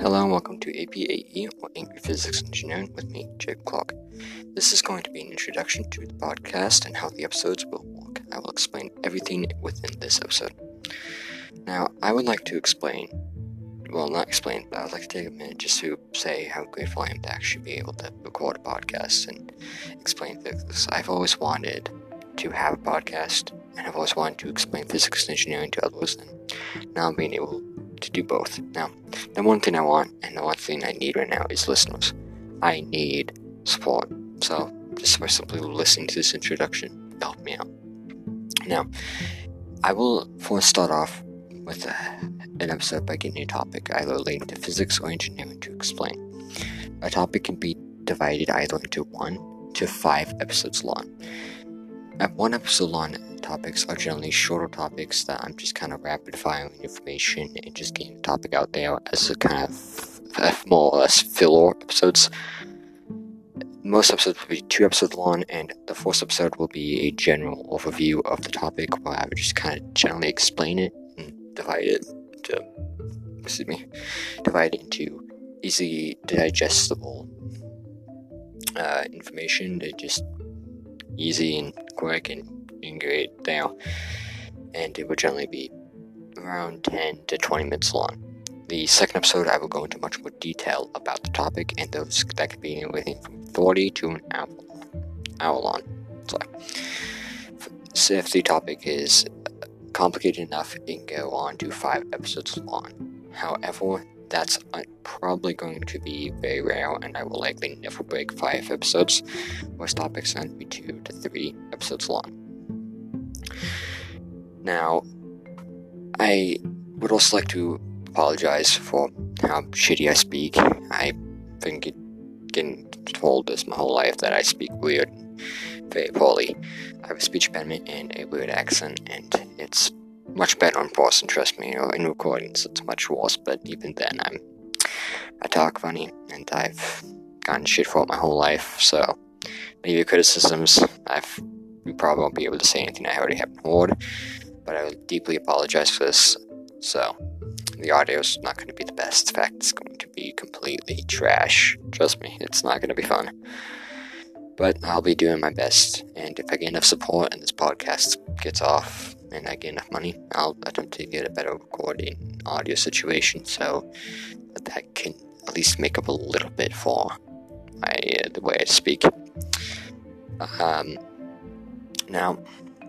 Hello and welcome to APAE, or Angry Physics Engineering, with me, Jake Clark. This is going to be an introduction to the podcast and how the episodes will work. I will explain everything within this episode. Now, I would like to explain, well, not explain, but I would like to take a minute just to say how grateful I am to actually be able to record a podcast and explain things. I've always wanted to have a podcast, and I've always wanted to explain physics and engineering to others, and now I'm being able to do both. Now, the one thing I want and the one thing I need right now is listeners. I need support. So, just by simply listening to this introduction, help me out. Now, I will first start off with a, an episode by getting a topic either related to physics or engineering to explain. A topic can be divided either into one to five episodes long. At one episode long, topics are generally shorter topics that I'm just kind of rapid firing information and just getting the topic out there as a kind of f- more or less filler episodes. Most episodes will be two episodes long, and the fourth episode will be a general overview of the topic where I would just kind of generally explain it and divide it to, excuse me, divide it into easily digestible uh, information to just easy and quick and, and great there. And it would generally be around 10 to 20 minutes long. The second episode, I will go into much more detail about the topic, and those that could be anything from 40 to an hour, hour long. So, so if the topic is complicated enough, it can go on to five episodes long. However, that's uh, probably going to be very rare, and I will likely never break five episodes. Most topics tend to be two to three episodes long. Now, I would also like to apologize for how shitty I speak. I've been getting told this my whole life that I speak weird, very poorly. I have a speech impediment and a weird accent, and it's much better in person, trust me. Or in recordings, it's much worse. But even then, I'm I talk funny, and I've gotten shit for it my whole life. So maybe criticisms, I've you probably won't be able to say anything I already haven't heard. But I would deeply apologize for this. So the audio is not going to be the best. In fact, it's going to be completely trash. Trust me, it's not going to be fun. But I'll be doing my best, and if I get enough support and this podcast gets off and I get enough money, I'll attempt to get a better recording audio situation so that I can at least make up a little bit for my uh, the way I speak. Um, now,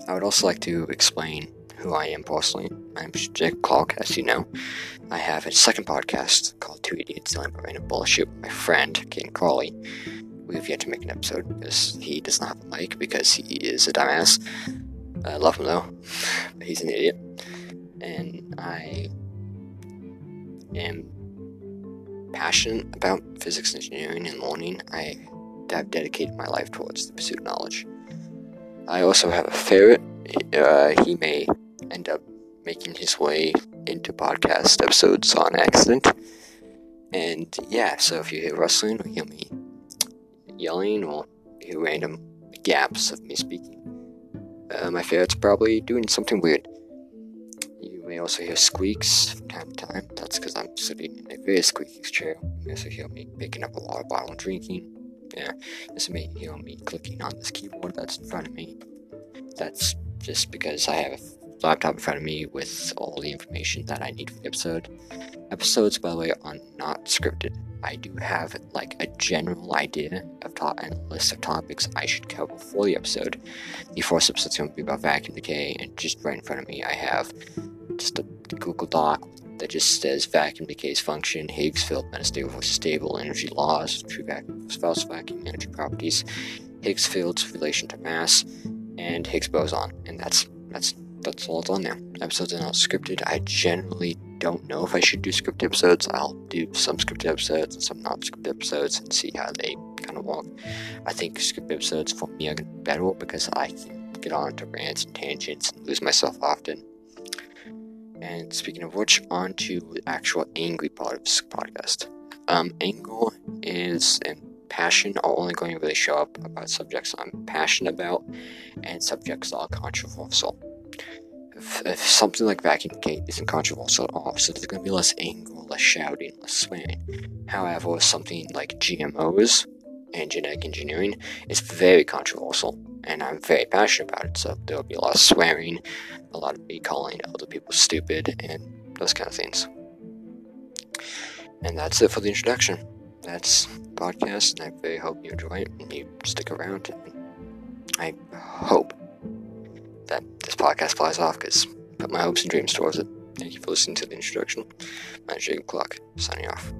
I would also like to explain who I am personally. I'm Jake Clark, as you know. I have a second podcast called Two Idiots with Random Bullshit with my friend, Ken Crawley. We have yet to make an episode because he does not have a mic because he is a dumbass. I love him though, he's an idiot. And I am passionate about physics, engineering, and learning. I have dedicated my life towards the pursuit of knowledge. I also have a ferret. Uh, he may end up making his way into podcast episodes on accident. And yeah, so if you hear rustling or hear me yelling or hear random gaps of me speaking, Um, my ferret's probably doing something weird. You may also hear squeaks from time to time. That's because I'm sitting in a very squeaky chair. You may also hear me picking up a water bottle and drinking. Yeah, this may hear me clicking on this keyboard that's in front of me. That's just because I have a laptop in front of me with all the information that I need for the episode. Episodes, by the way, are not scripted. I do have like a general idea of top and a list of topics I should cover for the episode. The first episode's going to be about vacuum decay, and just right in front of me, I have just a Google Doc that just says vacuum decay's function, Higgs field, metastable stable, energy laws, true vacuum false vacuum, energy properties, Higgs field's relation to mass, and Higgs boson, and that's that's that's all that's on there. Episodes are not scripted. I generally don't know if I should do scripted episodes. I'll do some scripted episodes and some non-scripted episodes and see how they kind of walk. I think scripted episodes for me are going to be better because I can get on to rants and tangents and lose myself often. And speaking of which, on to the actual angry part of this podcast. Um, anger is and passion are only going to really show up about subjects I'm passionate about and subjects that are controversial if, something like Vacuum Decay isn't controversial at all, so there's going to be less anger, less shouting, less swearing. However, something like GMOs and genetic engineering is very controversial, and I'm very passionate about it. So there will be a lot of swearing, a lot of me calling other people stupid, and those kind of things. And that's it for the introduction. That's the podcast, and I very hope you enjoy it and you stick around. I hope that this podcast flies off because put my hopes and dreams towards it. Thank you for listening to the introduction. My Jacob Clark, signing off.